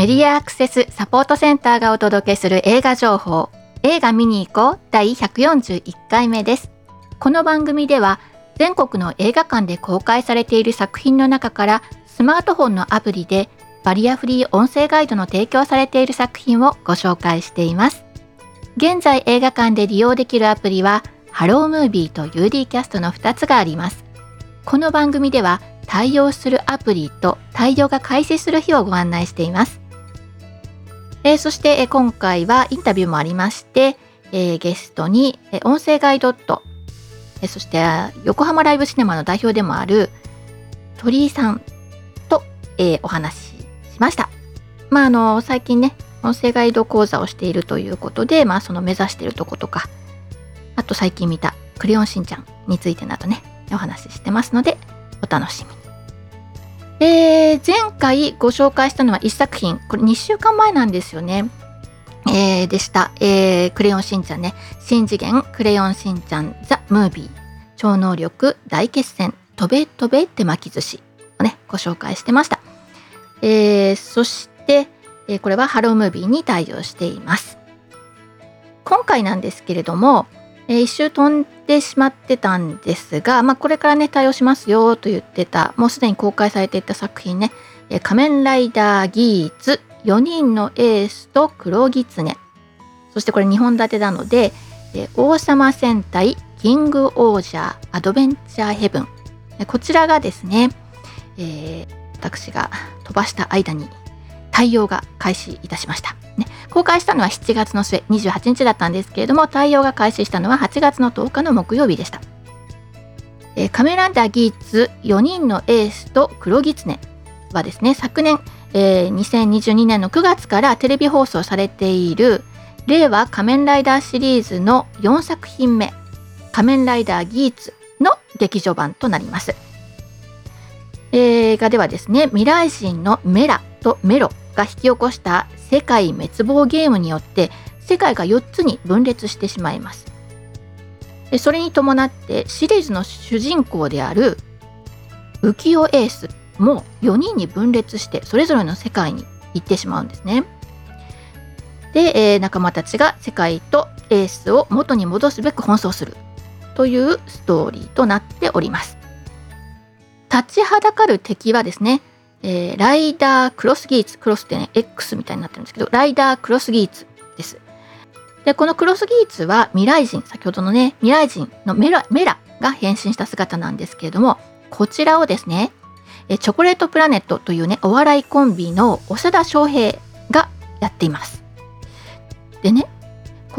メディアアクセスサポートセンターがお届けする映画情報。映画見に行こう。第141回目です。この番組では全国の映画館で公開されている作品の中からスマートフォンのアプリでバリアフリー音声ガイドの提供されている作品をご紹介しています。現在映画館で利用できるアプリはハロームービーと UD キャストの2つがあります。この番組では対応するアプリと対応が開始する日をご案内しています。えー、そして、えー、今回はインタビューもありまして、えー、ゲストに、え音声ガイドット、えそして横浜ライブシネマの代表でもある鳥居さんと、えお話ししました。まあ、あの最近ね音声ガイド講座をしているということで、まあ、その目指しているとことかあと最近見た「クレヨンしんちゃん」についてなどねお話ししてますのでお楽しみに。えー、前回ご紹介したのは1作品。これ2週間前なんですよね、えー、でした、えー、クレヨンしんちゃんね。新次元クレヨンしんちゃんザ・ムービー。超能力大決戦。飛べ飛べ手巻き寿司。をねご紹介してました、えー、そして、えこれはハロームービーに対応しています。今回なんですけれどもえー、一周飛んでしまってたんですが、まあ、これからね対応しますよと言ってたもうすでに公開されていた作品ね「、仮面ライダーギーツ4人のエースと黒狐」そしてこれ2本立てなので「、王様戦隊キングオージャーアドベンチャーヘブン」こちらがですね、えー、私が飛ばした間に対応が開始いたしました。ね、公開したのは7月の末28日だったんですけれども対応が開始したのは8月の10日の木曜日でした、えー、カメランダーギーツ4人のエースと黒狐はですね昨年、えー、2022年の9月からテレビ放送されている令和仮面ライダーシリーズの4作品目仮面ライダーギーツの劇場版となります。映画ではですね未来人のメラとメロが引き起こした世界滅亡ゲームによって世界が4つに分裂してしまいます。それに伴ってシリーズの主人公である浮世エースも4人に分裂してそれぞれの世界に行ってしまうんですね。で、えー、仲間たちが世界とエースを元に戻すべく奔走する。というストーリーとなっております。立ちはだかる敵はですねえー、ライダークロスギーツクロスってね X みたいになってるんですけどライダークロスギーツです。でこのクロスギーツは未来人先ほどのね未来人のメラメラが変身した姿なんですけれどもこちらをですねえチョコレートプラネットというねお笑いコンビの長田翔平がやっています。でね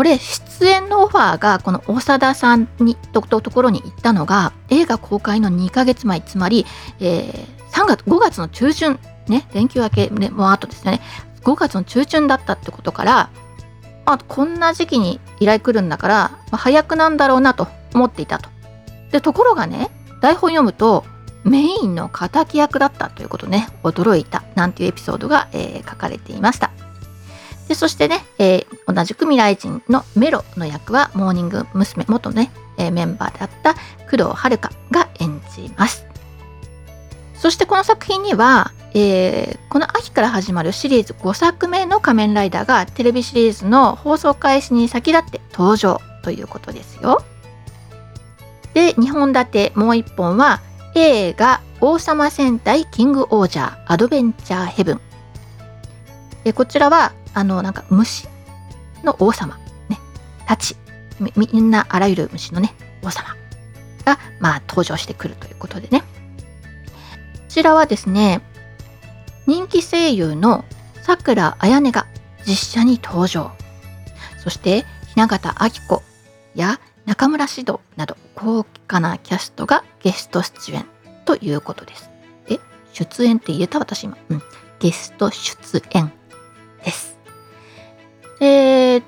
これ出演のオファーがこの長田さんにとところに行ったのが映画公開の2ヶ月前つまり、えー、3月5月の中旬ね連休明け、ね、もうあとですね5月の中旬だったってことからまあこんな時期に依頼来るんだから、まあ、早くなんだろうなと思っていたと。でところがね台本読むとメインの敵役だったということね驚いたなんていうエピソードが、えー、書かれていました。でそしてね、えー、同じく未来人のメロの役はモーニング娘。元ね、えー、メンバーだった工藤遥が演じます。そしてこの作品には、えー、この秋から始まるシリーズ5作目の仮面ライダーがテレビシリーズの放送開始に先立って登場ということですよ。で、2本立てもう1本は映画王様戦隊キングオージャーアドベンチャーヘブン。こちらはあのなんか虫の王様ね、たちみんなあらゆる虫のね王様がまあ登場してくるということでねこ。ちらはですね、人気声優のさくらあやねが実写に登場。そして、雛形あき子や中村獅童など豪華なキャストがゲスト出演ということです。え、出演って言えた？私今。うん。ゲスト出演です。えー、っ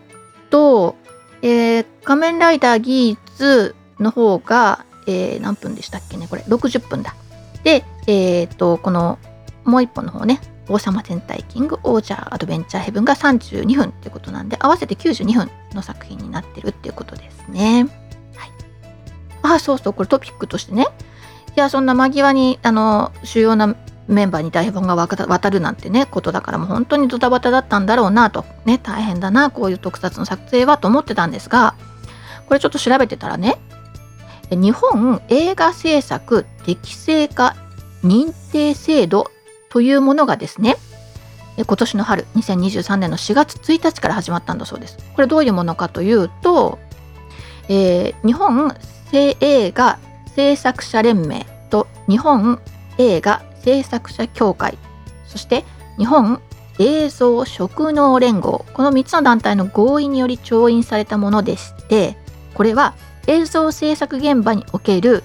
と、えー、仮面ライダーギーツの方が、えー、何分でしたっけねこれ60分だ。で、えっ、と、このもう一本の方ね、王様戦隊キングオージャーアドベンチャーヘブンが32分ってことなんで、合わせて92分の作品になってるっていうことですね。はい。あ、そうそう、これトピックとしてね、いや、そんな間際に、あの、主要なメンバーに台本が渡るなんてねことだからもう本当にドタバタだったんだろうなとね大変だなこういう特撮の撮影はと思ってたんですがこれちょっと調べてたらね日本映画制作適正化認定制度というものがですね今年の春2023年の4月1日から始まったんだそうです。これどういうものかというと、えー、日本映画制作者連盟と日本映画制作者協会そして日本映像職能連合この3つの団体の合意により調印されたものでしてこれは映像制作現場における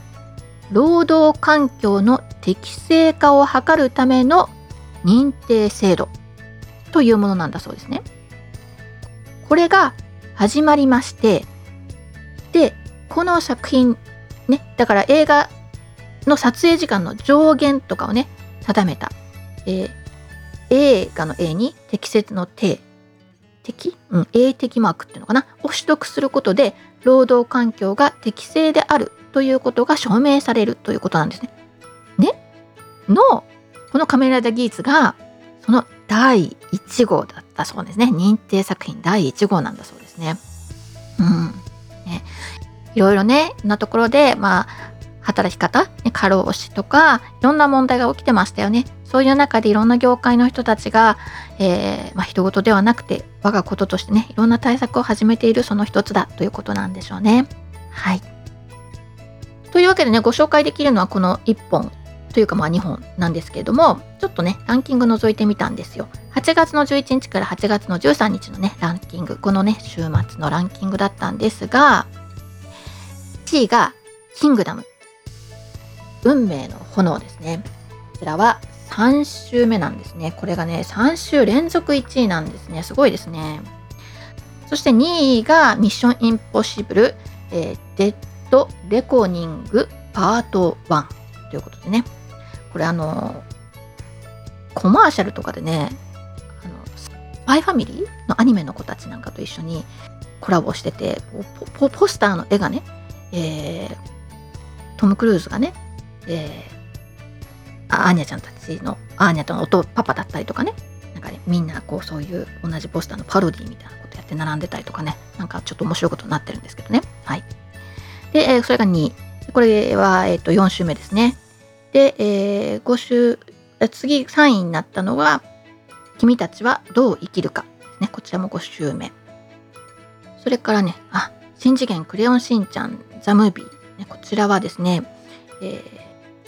労働環境の適正化を図るための認定制度というものなんだそうですね。これが始まりましてでこの作品ねだから映画の撮影時間の上限とかをね定めた、えー、映画の A に適切の定適、うん、A 適マークっていうのかな？を取得することで労働環境が適正であるということが証明されるということなんですね。ねのこのカメラダ技術がその第1号だったそうですね。認定作品第1号なんだそうですね。うん。ね。いろいろねなところでまあ働き方、ね、過労死とかいろんな問題が起きてましたよね。そういう中でいろんな業界の人たちが、えー、まあ、人事ではなくて我がこととしてねいろんな対策を始めているその一つだということなんでしょうね。はい。というわけでねご紹介できるのはこの1本というかまあ2本なんですけれどもちょっとねランキング覗いてみたんですよ8月の11日から8月の13日のねランキングこのね週末のランキングだったんですが1位がキングダム運命の炎ですね。こちらは3週目なんですね。これがね3週連続1位なんですね。すごいですね。そして2位がミッションインポッシブル、えー、デッドレコーニングパート1ということでね。これあのコマーシャルとかでねあのスパイファミリーのアニメの子たちなんかと一緒にコラボしててポポスターの絵がね、えー、トム・クルーズがね、えー、アーニャちゃんたちのアーニャとの音パパだったりとかねなんかねみんなこうそういう同じポスターのパロディみたいなことやって並んでたりとかねなんかちょっと面白いことになってるんですけどねはいで、えー、それが2これは、えー、と4週目ですねで、えー、5週、次3位になったのは、君たちはどう生きるか。ね、こちらも5週目。それからね、あ、新次元クレヨンしんちゃんザ・ムービー。ね、こちらはですね、え、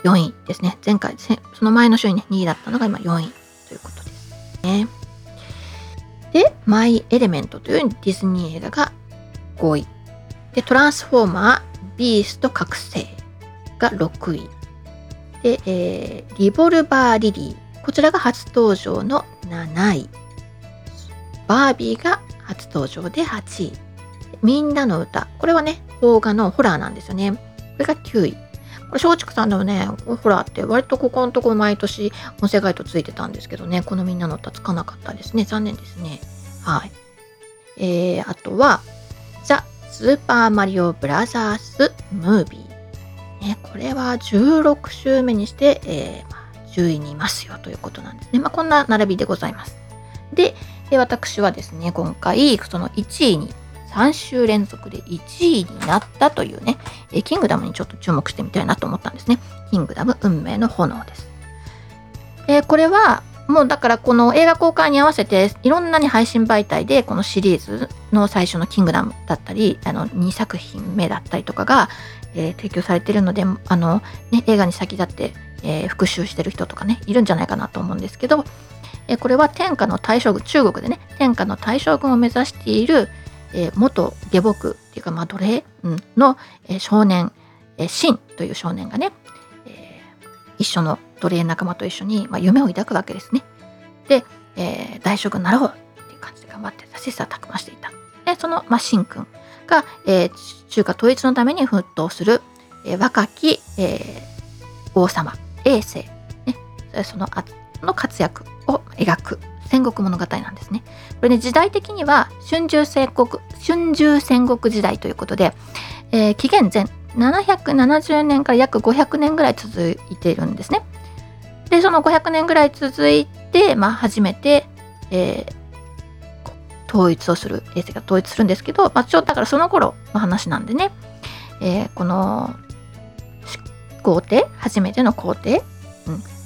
4位ですね。前回、その前の週にね、2位だったのが今4位ということですね。で、マイ・エレメントというディズニー映画が5位。で、トランスフォーマー、ビースト覚醒が6位。で、えー、リボルバーリリー。こちらが初登場の7位。バービーが初登場で8位。みんなの歌。これはね、邦画のホラーなんですよね。これが9位。これ、松竹さんでもね、ホラーって割とここのとこ毎年音声ガイドついてたんですけどね、このみんなの歌つかなかったですね。残念ですね。はい。えー、あとは、ザ・スーパーマリオブラザース・ムービー。ね、これは16週目にして、えー、まあ、10位にいますよということなんですね。まあ、こんな並びでございます。で、私はですね、今回、その1位に3週連続で1位になったというね、えキングダムにちょっと注目してみたいなと思ったんですね。キングダム運命の炎です。えこれはもうだからこの映画公開に合わせていろんなに配信媒体でこのシリーズの最初の「キングダム」だったりあの2作品目だったりとかがえー、提供されてるのであの、ね、映画に先立って、えー、復習してる人とかねいるんじゃないかなと思うんですけど、えー、これは天下の大将軍中国でね天下の大将軍を目指している、え元下僕っていうか、まあ、奴隷、うん、の、え少年、えシンという少年がね、え一緒の奴隷仲間と一緒に、まあ、夢を抱くわけですね。で、え大将軍になろうっていう感じで頑張ってた切磋琢磨していた。でその、まあ、シン君が、えー、中華統一のために奮闘する、えー、若き、えー、王様衛星、ね、そのあの活躍を描く戦国物語なんですね。これね時代的には春秋戦国春秋戦国時代ということで、えー、紀元前770年から約500年ぐらい続いているんですね。でその500年ぐらい続いて、まあ、初めて、えー、統一をする衛星が統一するんですけど、まあ、ちょだからその頃の話なんでね、えー、この皇帝初めての皇帝、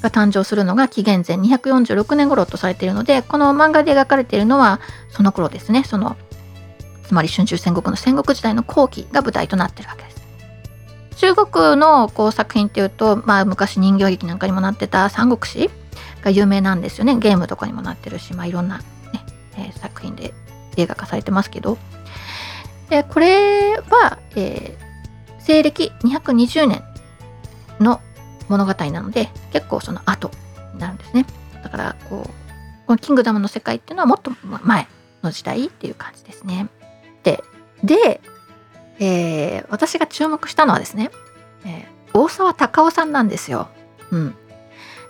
が誕生するのが紀元前246年頃とされているのでこの漫画で描かれているのはその頃ですね。そのつまり春秋戦国の戦国時代の後期が舞台となってるわけです。中国のこう作品っていうと、まあ、昔人形劇なんかにもなってた三国志が有名なんですよね。ゲームとかにもなってるし、まあ、いろんな、ねえー、作品で映画化されてますけど。でこれは、えー、西暦220年の物語なので結構その後になるんですね。だからこうこのキングダムの世界っていうのはもっと前の時代っていう感じですね。でで、えー、私が注目したのはですね、えー、大沢たかおさんなんですよ、うん、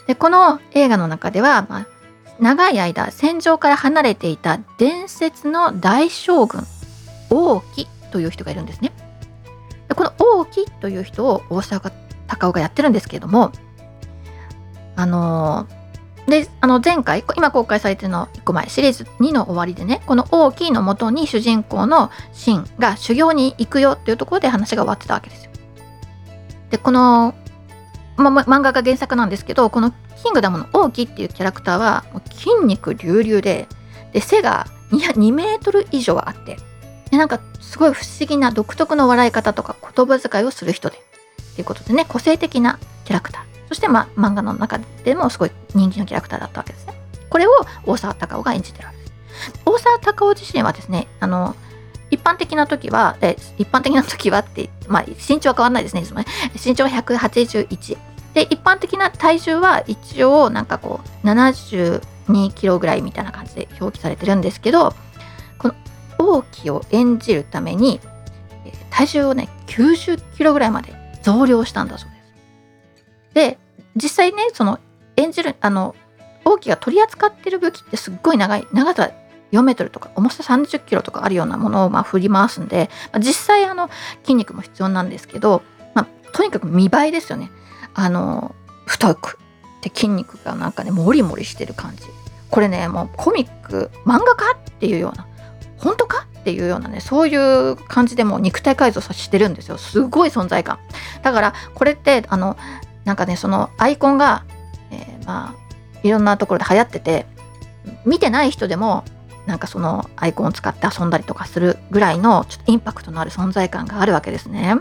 でこの映画の中では、まあ、長い間戦場から離れていた伝説の大将軍王毅という人がいるんですね。でこの王毅という人を大沢高尾がやってるんですけれどもあのであの前回今公開されてるの1個前シリーズ2の終わりでねこの大きいのもとに主人公のシンが修行に行くよっていうところで話が終わってたわけですよ。でこの、ま、漫画が原作なんですけどこのキングダムの王毅っていうキャラクターは筋肉隆々でで背が 2, 2メートル以上あってでなんかすごい不思議な独特の笑い方とか言葉遣いをする人でということでね個性的なキャラクター。そしてま漫画の中でもすごい人気のキャラクターだったわけですね。これを大沢たかおが演じてるわけです。大沢たかお自身はですねあの一般的な時はえ一般的な時はってまあ身長は変わらないですねいつもね。身長は181で一般的な体重は一応なんかこう72キロぐらいみたいな感じで表記されてるんですけどこの王毅を演じるために体重をね90キロぐらいまで増量したんだそうです。で実際ねその演じるあの王毅が取り扱ってる武器ってすっごい長い長さ4メートルとか重さ30キロとかあるようなものをま振り回すんで、まあ、実際あの筋肉も必要なんですけど、まあ、とにかく見栄えですよね。あの太くで筋肉がなんかねモリモリしてる感じこれねもうコミック漫画かっていうような本当かっていうようなねそういう感じでも肉体改造さしてるんですよすごい存在感だからこれってあのなんかねそのアイコンが、えー、まあいろんなところで流行ってて見てない人でもなんかそのアイコンを使って遊んだりとかするぐらいのちょっとインパクトのある存在感があるわけですね。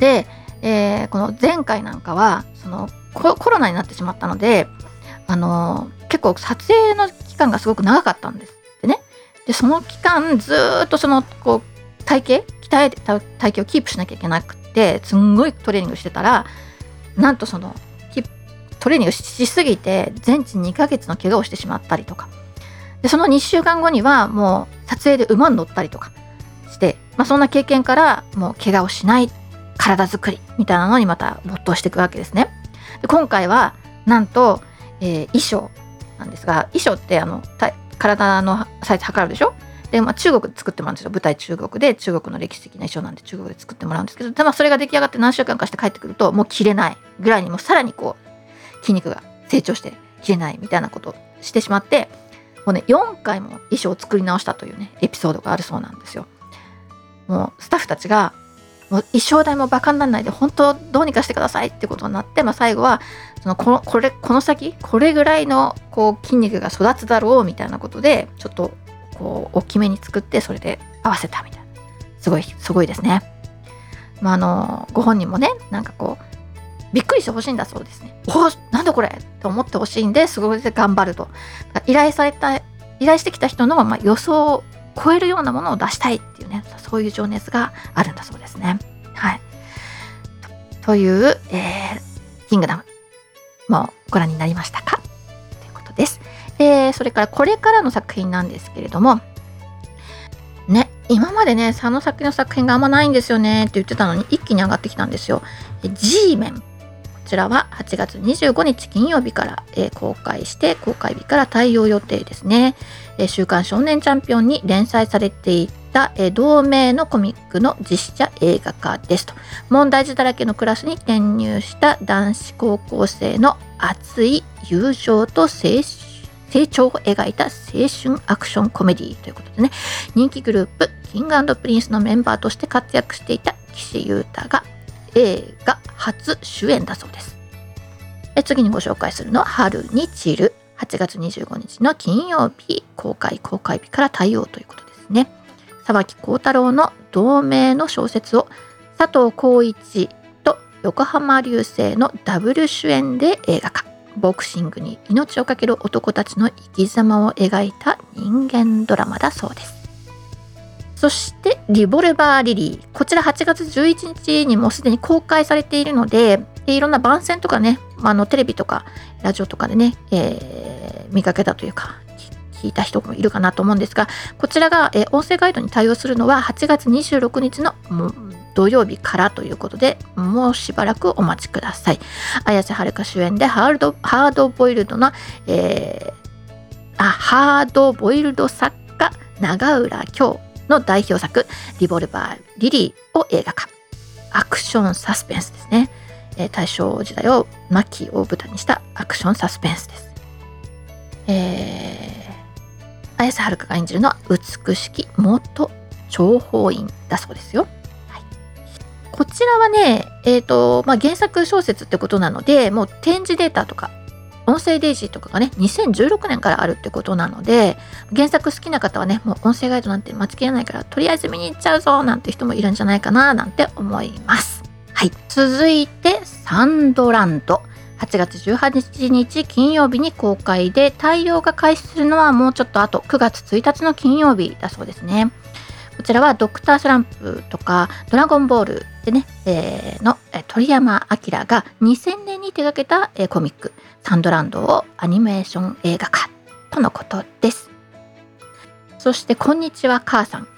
で、えー、この前回なんかはそのコロナになってしまったのであの結構撮影の期間がすごく長かったんです。でその期間ずっとそのこう体型鍛えて体型をキープしなきゃいけなくてすんごいトレーニングしてたらなんとそのトレーニングしすぎて全治2ヶ月の怪我をしてしまったりとかでその2週間後にはもう撮影で馬に乗ったりとかして、まあ、そんな経験からもう怪我をしない体作りみたいなのにまた没頭していくわけですね。で今回はなんと、えー、衣装なんですが衣装ってあの体のサイズ測るでしょ？で、まあ、中国で作ってもらうんですよ舞台中国で中国の歴史的な衣装なんで中国で作ってもらうんですけどで、まあ、それが出来上がって何週間かして帰ってくるともう着れないぐらいにもうさらにこう筋肉が成長して着れないみたいなことをしてしまってもうね4回も衣装を作り直したというねエピソードがあるそうなんですよ。もうスタッフたちがもう衣装代もバカにならないで本当どうにかしてくださいってことになって、まあ、最後はそのこのこれこの先これぐらいのこう筋肉が育つだろうみたいなことでちょっとこう大きめに作ってそれで合わせたみたいなすごいすごいですね。まあ、あのご本人もねなんかこうびっくりしてほしいんだそうですね。おなんだこれと思ってほしいんですごい頑張ると。依頼された依頼してきた人の、まあ、予想を超えるようなものを出したいっていうねそういう情熱があるんだそうですね。はい。という、えー、キングダムもご覧になりましたか？ということです。えー、それからこれからの作品なんですけれどもね今までね佐野咲の作品があんまないんですよねって言ってたのに一気に上がってきたんですよ。G メンちらは8月25日金曜日から、えー公開して公開日から対応予定ですね、えー週刊少年チャンピオンに連載されていた、えー同名のコミックの実写映画化ですと。問題児だらけのクラスに転入した男子高校生の熱い友情と青春成長を描いた青春アクションコメディということでね。人気グループキングプリンスのメンバーとして活躍していた岸優太が映画初主演だそうです。え次にご紹介するのは春に散る8月25日の金曜日公開公開日から対応ということですね。沢木幸太郎の同名の小説を佐藤浩一と横浜流星のダブル主演で映画化。ボクシングに命を懸ける男たちの生き様を描いた人間ドラマだそうです。そしてリボルバーリリー。こちら8月11日にもすでに公開されているのでいろんな番宣とかね、まあ、のテレビとかラジオとかでね、えー見かけたというか聞いた人もいるかなと思うんですがこちらが、えー音声ガイドに対応するのは8月26日の土曜日からということでもうしばらくお待ちください。綾瀬はるか主演でハードハードボイルドな、えーあハードボイルド作家永浦京。の代表作「リボルバー・リリー」を映画化。アクションサスペンスですね、えー大正時代を末期を舞台にしたアクションサスペンスです。えー、綾瀬はるかが演じるのは美しき元諜報員だそうですよ、こちらはね、えーとまあ、原作小説ってことなのでもう展示データとか音声デイジーとかがね2016年からあるってことなので原作好きな方はねもう音声ガイドなんて待ちきれないからとりあえず見に行っちゃうぞなんて人もいるんじゃないかななんて思います。はい。続いてサンドランド。8月18日金曜日に公開で対応が開始するのはもうちょっと後9月1日の金曜日だそうですね。こちらはドクタースランプとかドラゴンボールでね、えーのえ鳥山明が2000年に手掛けた、えコミック。サンドランドをアニメーション映画化とのことです。そしてこんにちは母さん。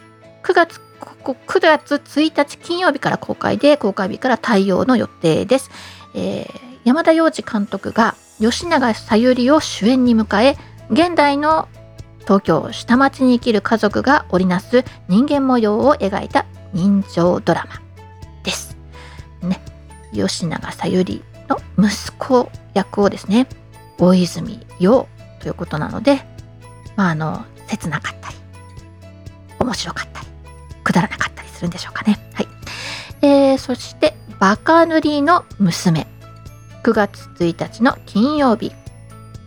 9月ここ9月1日金曜日から公開で公開日から対応の予定です、えー山田洋次監督が吉永小百合を主演に迎え現代の東京下町に生きる家族が織りなす人間模様を描いた人情ドラマです。ね、吉永小百合の息子役をですね大泉洋ということなので、まあ、あの切なかったり面白かったりくだらなかったりするんでしょうかね。はいえーそして「バカ塗りの娘」9月1日の金曜日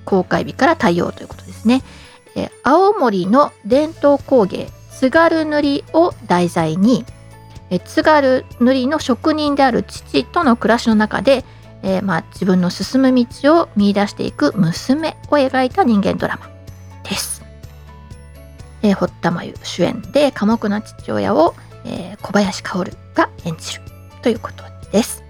公開日から対応ということですね。えー青森の伝統工芸津軽塗りを題材にえー津軽塗の職人である父との暮らしの中で、えーまあ、自分の進む道を見出していく娘を描いた人間ドラマです。えー堀田真由主演で寡黙な父親を、えー小林薫が演じるということです。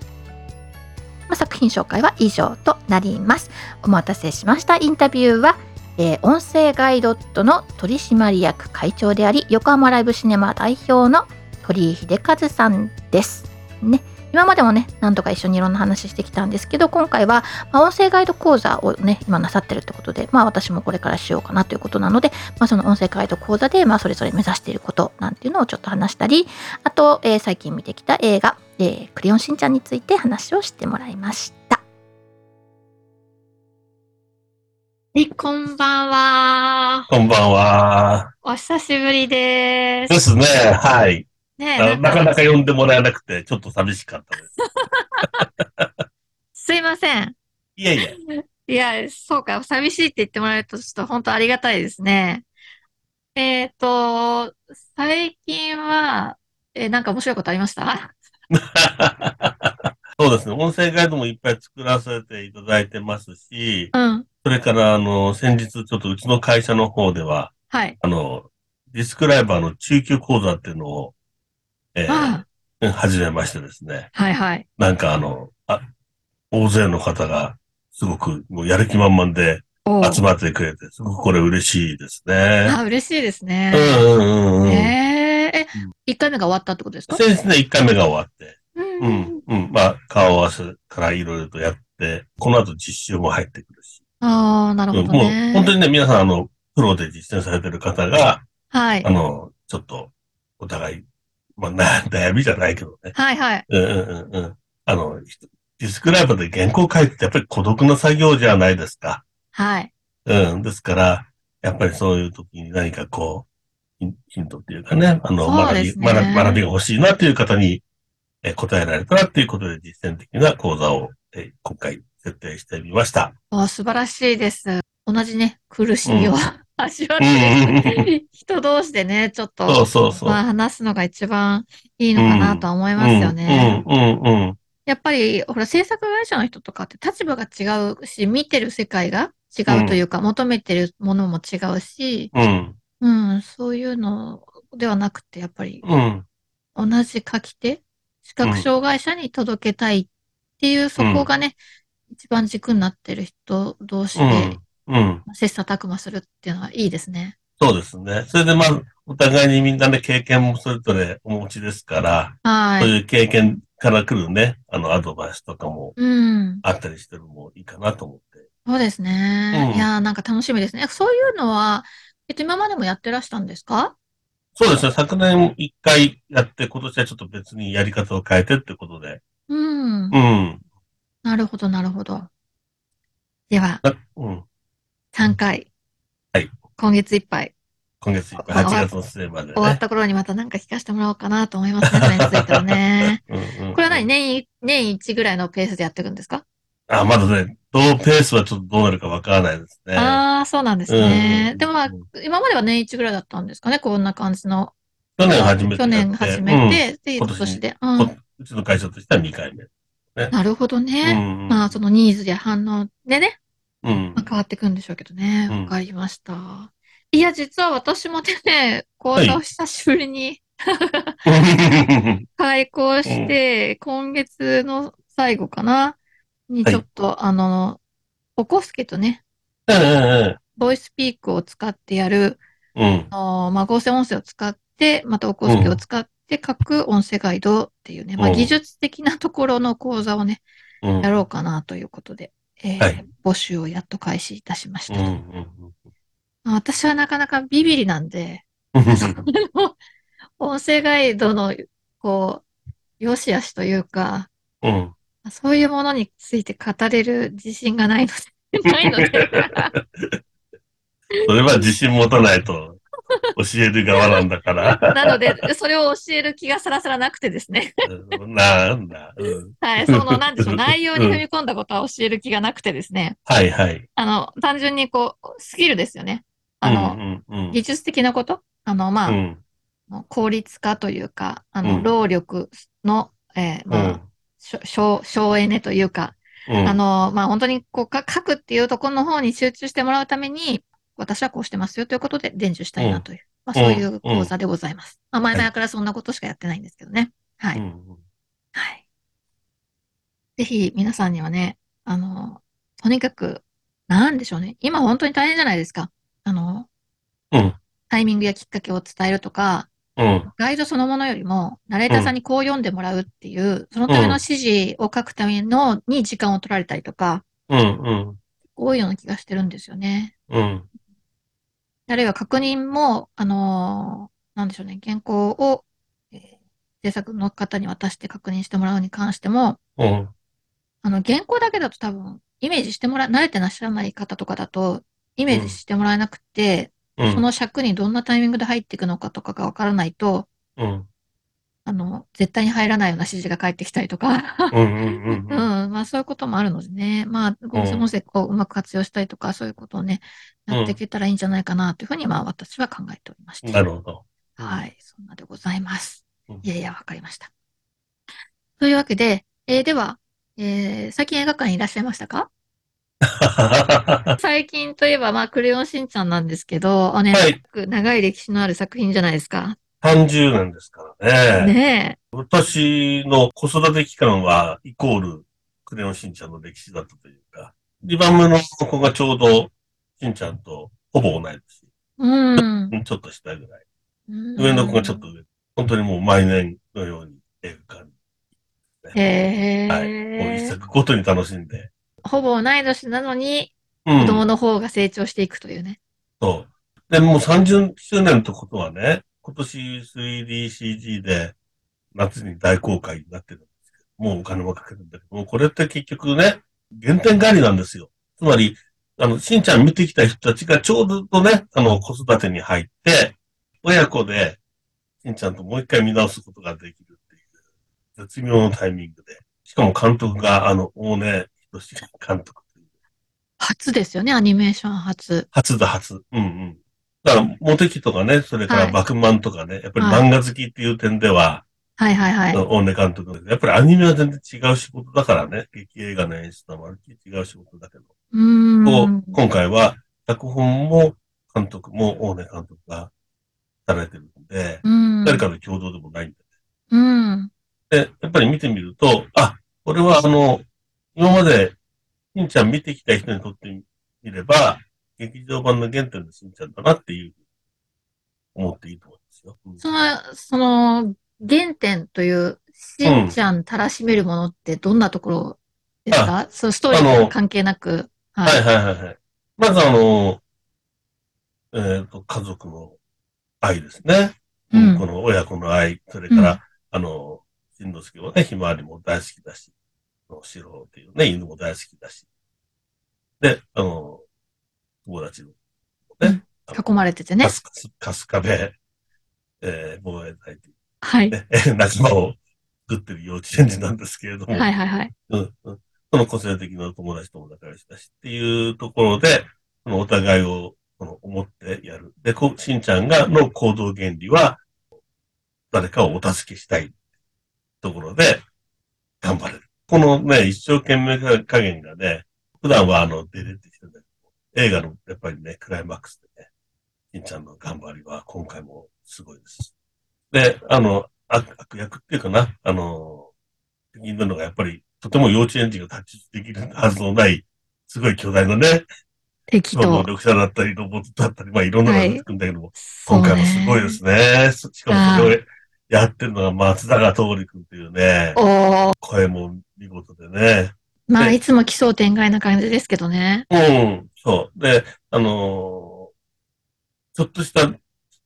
まあ、作品紹介は以上となります。お待たせしました。インタビューは、えー音声ガイドットの取締役会長であり、横浜ライブシネマ代表の鳥居秀和さんです。ね。今までもね、何度か一緒にいろんな話してきたんですけど、今回は、まあ音声ガイド講座をね、今なさってるってことで、まあ私もこれからしようかなということなので、まあその音声ガイド講座で、まあそれぞれ目指していることなんていうのをちょっと話したり、あと、えー最近見てきた映画、えークレヨンしんちゃんについて話をしてもらいました。はい、こんばんは。こんばんは。お久しぶりで。ですすね。はい。ねあなかなか呼んでもらえなくて、ちょっと寂しかったです。すいません。いえいえ。いや、そうか、寂しいって言ってもらえると、ちょっと本当ありがたいですね。えっと、最近は、え、なんか面白いことありました？そうですね。音声ガイドもいっぱい作らせていただいてますし、うん。それから、あの、先日ちょっとうちの会社の方では、はい。あの、ディスクライバーの中級講座っていうのを、えーあ始めましてですね。あ、はいはい。なんかあの、あ、大勢の方が、すごくもうやる気満々で集まってくれて、すごくこれ嬉しいですね。あ、嬉しいですね。うんうんうんうん。えー、えうん、一回目が終わったってことですか？先日ね、1回目が終わって。うんうん。まあ、顔合わせからいろいろとやって、この後実習も入ってくるし。ああ、なるほどね。本当にね、皆さん、あの、プロで実践されてる方が、はいあ。の、ちょっと、お互い、まあ、な悩みじゃないけどね。はいはい。うんうんうんうん。あの、ディスクライブで原稿書いてやっぱり孤独な作業じゃないですか。はい。うん。ですから、やっぱりそういう時に何かこう、ヒントっていうかね、あの、学び、学び、が欲しいなっていう方に、えー答えられたらっていうことで実践的な講座を、えー今回設定してみました。お素晴らしいです。同じね、苦しみをうん味わっうんてる 人同士でね、ちょっと、そうそうそう。まあ話すのが一番いいのかなとは思いますよね。うん、うん、うん、うん。やっぱり、ほら、制作会社の人とかって立場が違うし、見てる世界が違うというか、求めてるものも違うし、うん、うん、そういうのではなくて、やっぱりうん、同じ書き手、視覚障害者に届けたいっていう、そこがね、一番軸になってる人同士うでん、うん。切磋琢磨するっていうのはいいですね。そうですね。それでまあ、お互いにみんなで経験もそれぞれお持ちですから、はい。そういう経験から来るね、あの、アドバイスとかもうん。あったりしてるのもいいかなと思って。そうですね。うんいやー、なんか楽しみですね。そういうのは、えっと、今までもやってらしたんですか？そうですね。昨年一回やって、今年はちょっと別にやり方を変えてってことで。うん。うん。なるほど、なるほど。では、なうん。3回。はい。今月いっぱい。今月いっぱい、あ8月の末までね。終わった頃にまたなんか聞かせてもらおうかなと思いますね。それについてはね。うんうんこれは何年い、年1ぐらいのペースでやっていくんですか？あ、まだね、どうペースはちょっとどうなるかわからないですね。ああ、そうなんです。ねでもまあ、今までは年1ぐらいだったんですかね。こんな感じの。去年初めて去年始めて、で、今今年年で。うちの会社としては2回目。なるほどうね。ん。まあ、そのニーズや反応でね、うん。まあ、変わっていくんでしょうけどね。うん。わかりました。いや、実は私もね、講座を久しぶりに 開講して、今月の最後かな？にちょっと、あの、おこすけとね、ボイスピークを使ってやる、うん。あのまあ、合成音声を使って、またおこすけを使って書く音声ガイドっていうね、まあ、うん。技術的なところの講座をね、うん。やろうかなということで、えーはい募集をやっと開始いたしましたうんと。うんまあ私はなかなかビビリなんで、うん音声ガイドの、こう、良し悪しというか、うん。そういうものについて語れる自信がないので、ないので、それは自信持たないと教える側なんだから。なので、それを教える気がさらさらなくてですね。う んなんだ。うんはい、その、なんでしょう、内容に踏み込んだことは教える気がなくてですね。はいはい。あの、単純にこう、スキルですよね。あの、うんうん技術的なこと？あの、まあ、うん。効率化というか、あの、うん労力の、えーうん。まあ、しょ省、省エネというか、うん。あの、まあ、本当にこうか書くっていうところの方に集中してもらうために、私はこうしてますよということで伝授したいなという、まあ、そういう講座でございます。まあ、前々からそんなことしかやってないんですけどね。はい。うんはい。ぜひ皆さんにはね、あの、とにかく、なんでしょうね。今本当に大変じゃないですか。あの、うん。タイミングやきっかけを伝えるとか、うん。ガイドそのものよりも、ナレーターさんにこう読んでもらうっていう、そのための指示を書くための、に時間を取られたりとか、うん。うん。多いような気がしてるんですよね。うん。あるいは確認も、あのーなんでしょうね、原稿を、えー制作の方に渡して確認してもらうに関しても、うん。あの、原稿だけだと多分、イメージしてもら、慣れてらっしゃらない方とかだと、イメージしてもらえなくて、うん。その尺にどんなタイミングで入っていくのかとかがわからないと、うん。あの、絶対に入らないような指示が返ってきたりとか、うん。うん。うん、まあそういうこともあるのでね、まあ、合成音声をうまく活用したりとか、そういうことをね、やっていけたらいいんじゃないかなというふうに、まあ私は考えておりまして。なるほど。はい、そんなでございますうん。いやいや、わかりました。というわけで、えーでは、えー最近映画館にいらっしゃいましたか？最近といえば、まあ、クレヨンしんちゃんなんですけど、あね、はい長い歴史のある作品じゃないですか。30年ですからね。ね私の子育て期間は、イコール、クレヨンしんちゃんの歴史だったというか、2番目の子がちょうど、しんちゃんとほぼ同いえ。うん。年、ちょっと下ぐらい。うん上の子がちょっと上。本当にもう毎年のように映画館に。へはい。もう一え。作ごとに楽しんで。ほぼ同い年なのに、うん。子供の方が成長していくというね。そう。で、もう30周年ってことはね、今年 3DCG で夏に大公開になってるんですけど、もうお金もかけるんだけど、もうこれって結局ね、原点返りなんですよ。つまり、あの、しんちゃん見てきた人たちがちょうどね、あの、子育てに入って、親子で、しんちゃんともう一回見直すことができるっていう、絶妙のタイミングで。しかも監督が、あの、大根仁監督。初ですよね、アニメーション初。初だ、初。うんうん。だから、モテキとかね、それからはいバクマンとかね、やっぱりはい漫画好きっていう点では、はいはいはい。大根監督、やっぱりアニメは全然違う仕事だからね、劇映画の演出とはまるっきり違う仕事だけど、うんう。今回は、脚本も監督も大根監督がされてるんで、うん。誰かの共同でもないんで。うん。で、やっぱり見てみると、あ、これはあの、今まで、しんちゃん見てきた人にとってみれば、劇場版の原点のしんちゃんだなっていう、思っていいと思いますよ。うんその、その、原点という、しんちゃんたらしめるものってどんなところですか？そう、ストーリーとは関係なく。ははいはいはいはい。まずあの、えっ、と、家族の愛ですね。うんこの親子の愛、それから、うんあの、しんのすけはね、ひまわりも大好きだし、あのシロっていうね、犬も大好きだし。で、あの、友達のね、囲まれててねカ。スカス、カスカベ、えー、防衛隊といはい。うね、仲間を作ってる幼稚園児なんですけれども、はいはいはい。うんうんその個性的な友達とも仲良しだしっていうところで、そのお互いをこの思ってやる。で、こしんちゃんがの行動原理は、誰かをお助けしたいところで頑張れる。このね、一生懸命加減がね、普段はあの、出れてきてんだ映画のやっぱりね、クライマックスでね、しんちゃんの頑張りは今回もすごいです。で、あの、悪悪役っていうかな、あの、敵になるのがやっぱり、とても幼稚園児が太刀できるはずのない、すごい巨大なね、敵と。超能力者だったり、ロボットだったり、まあいろんなのが出てくるんだけども、そう今回もすごいですね。しかもそれをやってるのが松永通りくんっていうね、声も見事でね。まあ、でいつも奇想天外な感じですけどね。うん、そう。で、あのーちょっとした、ちょっ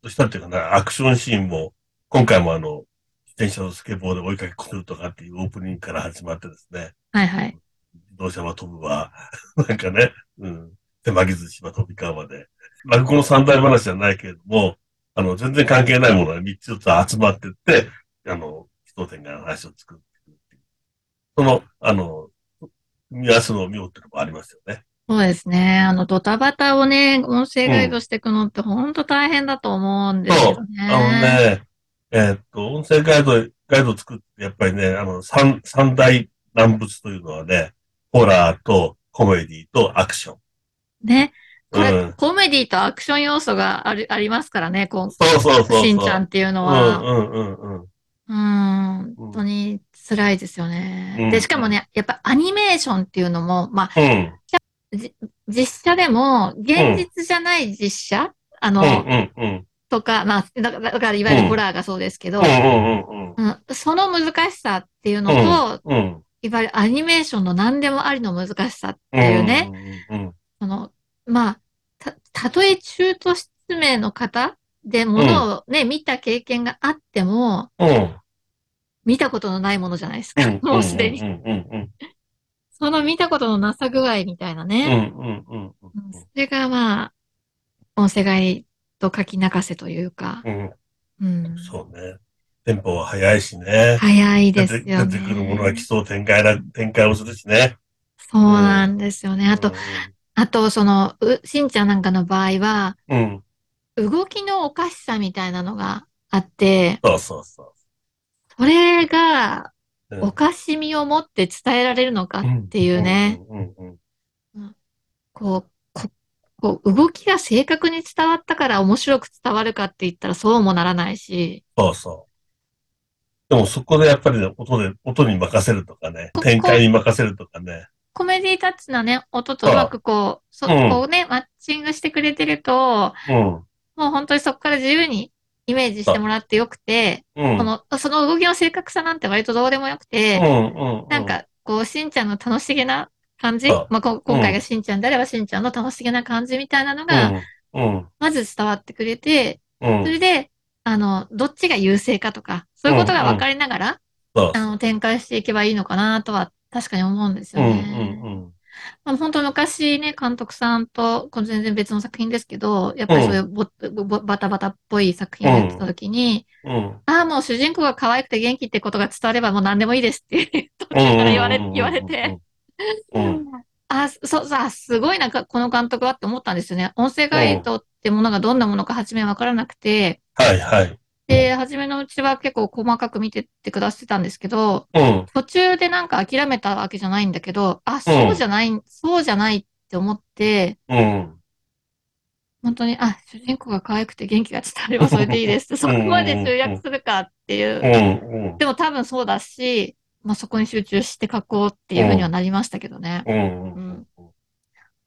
としたっていうかな、アクションシーンも、今回もあの、自転車のスケボーで追いかけ来るとかっていうオープニングから始まってですね、はいはい。自動車は飛ぶわ、なんかね、うん、手巻き寿司は飛び交うわで、落語の三大話じゃないけれども、あの、全然関係ないものが3つ4つ集まってって、あの、一点が話を作っていくっていう。その、あの、組み合わせの妙っていうのもありますよね。そうですね。あの、ドタバタをね、音声ガイドしていくのって本当大変だと思うんですよね。あのね、えーっと、音声ガイド、ガイドを作って、やっぱりね、あの、三、三大難物というのはね、ホラーとコメディとアクション。ね。これ、うんコメディとアクション要素がある、ありますからね、こう、そうそうそうそう。しんちゃんっていうのうは。んうんうんうん。うん、本当に辛いですよね。うんで、しかもね、やっぱアニメーションっていうのも、まあ、うん。実写でも、現実じゃない実写、あの、うんうんうん。とか、まあ、だから、いわゆるホラーがそうですけど、うんうんうんうんその難しさっていうのと、うん。うん。いわゆるアニメーションの何でもありの難しさっていうね、うん。その、まあ、た、たとえ中途失明の方でものをね、見た経験があっても、うん。見たことのないものじゃないですか。うん。もうすでに。その見たことのなさ具合みたいなうんね。それがまあ、音声ガイド書き泣かせというか。そうね。テンポは速いしね。早いですよ出てくるものはね奇。想天外な展開をするしね。そうなんですよね。あとうん、あと、その、う、しんちゃんなんかの場合は、うん。動きのおかしさみたいなのがあって、そうそうそそれが、おかしみを持って伝えられるのかっていうね、。こう、ここう動きが正確に伝わったから面白く伝わるかって言ったらそうもならないし、そうそう。でもそこでやっぱりね、音で、音に任せるとかねこ、展開に任せるとかね。コメディタッチなね、音とうまくこう、そうんこをね、マッチングしてくれてると、うん。もう本当にそこから自由にイメージしてもらってよくて、うん。この、その動きの正確さなんて割とどうでもよくて、うん、うん。なん、か、こう、しんちゃんの楽しげな感じ、まあ、こ今回がしんちゃんであればしんちゃんの楽しげな感じみたいなのが、うん、まず伝わってくれて、うん。それで、あの、どっちが優勢かとか、そういうことが分かりながら、あの、展開していけばいいのかなとは、確かに思うんですうん、うよね。ん、うん。まあ、本当昔ね、監督さんと、これ全然別の作品ですけど、やっぱりそういうボボバタバタっぽい作品をやってた時に、うん。ああ、もう主人公が可愛くて元気ってことが伝わればもう何でもいいですって 時から言われ、言われて、。うん、あ、そうさ、すごいなんかこの監督はって思ったんですよね。音声ガイドってものがどんなものか初めわからなくて、はい、はい。で、初めのうちは結構細かく見てってくださってたんですけど、うん、途中でなんか諦めたわけじゃないんだけど、あ、そうじゃない、そうじゃないって思って、うん。本当に、あ、主人公が可愛くて元気が伝わればそれでいいですそこまで集約するかっていうう。ん、うん。でも多分そうだし、まあ、そこに集中して書こうっていうふうにはなりましたけどね。うん、うん。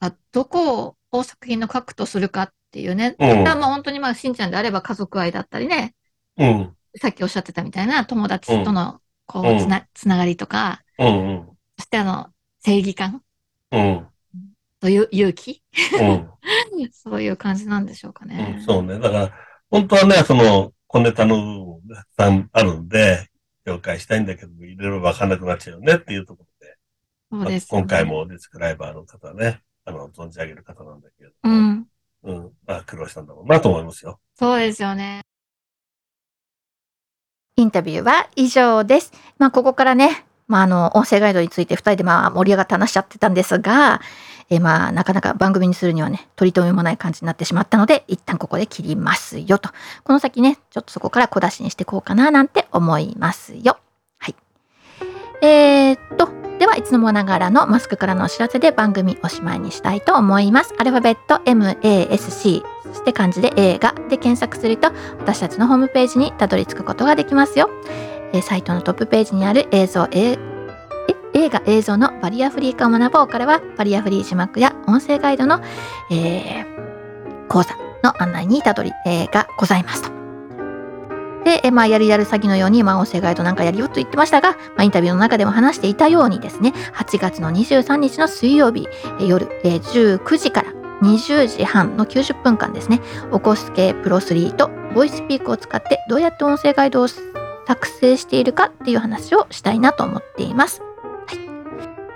あどこを作品の核とするかっていうね。うんまあ本当にまあ、しんちゃんであれば家族愛だったりね、うん、さっきおっしゃってたみたいな友達とのこうつな、つながりとか、うん、そしてあの、正義感うん、という勇気？うん。そういう感じなんでしょうかうねん、。そうね。だから、本当はね、その、小ネタの部分がたくさんあるんで、紹介したいんだけど、いろいろわかんなくなっちゃうよねっていうところで、そうですよね今回。もディスクライバーの方ね、あの、存じ上げる方なんだけど、うん。うん。まあ、苦労したんだろうなと思いますよ。そうですよね。インタビューは以上です。まあ、ここからね、まあ、あの、音声ガイドについて2人でまあ盛り上がって話しちゃってたんですが、えまあ、なかなか番組にするにはね、取り留めもない感じになってしまったので、一旦ここで切りますよと。この先ね、ちょっとそこから小出しにしていこうかななんて思いますよ。はい。えー、っと、では、いつもながらのマスクからのお知らせで番組おしまいにしたいと思います。アルファベット MASC、そして漢字で映画で検索すると、私たちのホームページにたどり着くことができますよ。えサイトのトップページにある映像、映画映像のバリアフリー化を学ぼうからはバリアフリー字幕や音声ガイドの、えー講座の案内にたどり、えーがございますと。で、えまあ、やるやる詐欺のように、まあ、音声ガイドなんかやるよと言ってましたが、まあ、インタビューの中でも話していたようにですね、8月の23日の水曜日、え夜、え19時から20時半の90分間ですね、おこすけプロ3とボイスピークを使ってどうやって音声ガイドを作成しているかっていう話をしたいなと思っています。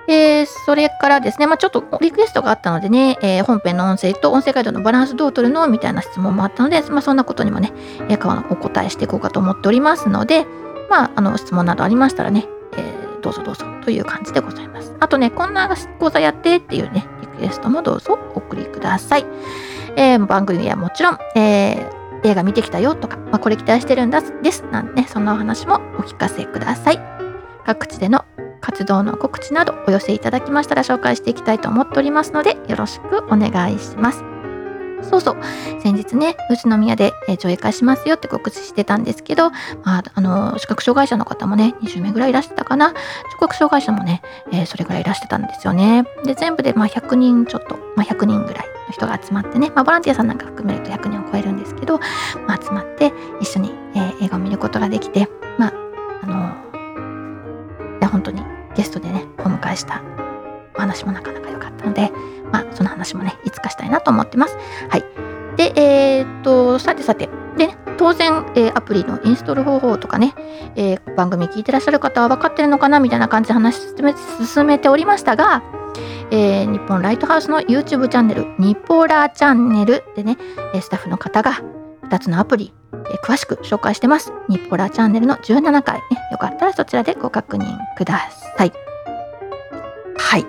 えそれからですね、まあ、ちょっとリクエストがあったのでね、えー本編の音声と音声ガイドのバランスどう取るのみたいな質問もあったので、まあ、そんなことにもね、えーお答えしていこうかと思っておりますので、まあ、あの質問などありましたらね、えーどうぞどうぞという感じでございます。あとね、こんな講座やってっていうね、リクエストもどうぞお送りください。えー番組はもちろん、えー映画見てきたよとか、まあ、これ期待してるんだですなんてね、そんなお話もお聞かせください。各地での活動の告知などお寄せいただきましたら紹介していきたいと思っておりますので、よろしくお願いします。そうそう、先日ね、宇都宮で、え上映会しますよって告知してたんですけど、まあ、あの視覚障害者の方もね、20名ぐらいいらしてたかな。聴覚障害者もね、えーそれぐらいいらしてたんですよね。で、全部でまあ100人ちょっと、まあ、100人ぐらいの人が集まってね、まあ、ボランティアさんなんか含めると100人を超えるんですけど、まあ、集まって一緒に、え映画を見ることができて、まあ、あのいや、本当にゲストでね、お迎えしたお話もなかなか良かったので、まあ、その話もね、いつかしたいなと思ってます。はい。で、えーっと、さてさて、でね、当然、えーアプリのインストール方法とかね、えー番組聞いてらっしゃる方は分かってるのかなみたいな感じで話進め進めておりましたが、えー日本ライトハウスの YouTube チャンネル、ニポラチャンネルでね、えスタッフの方が2つのアプリ、え詳しく紹介してます。ニッポラチャンネルの17回、ね、よかったらそちらでご確認ください。はい。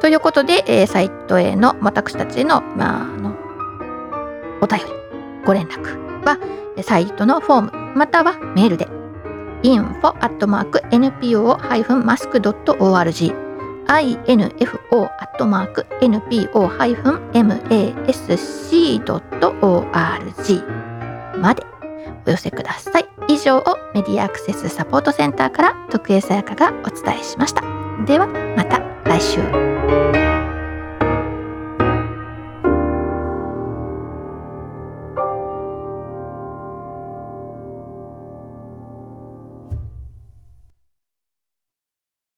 ということで、えーサイトへの私たちへの,、まあ、あのお便り、ご連絡は、サイトのフォーム、またはメールで info.npo-mask.org info.npo-masc.org までお寄せください。以上をメディアアクセスサポートセンターから徳江さやかがお伝えしました。ではまた来週。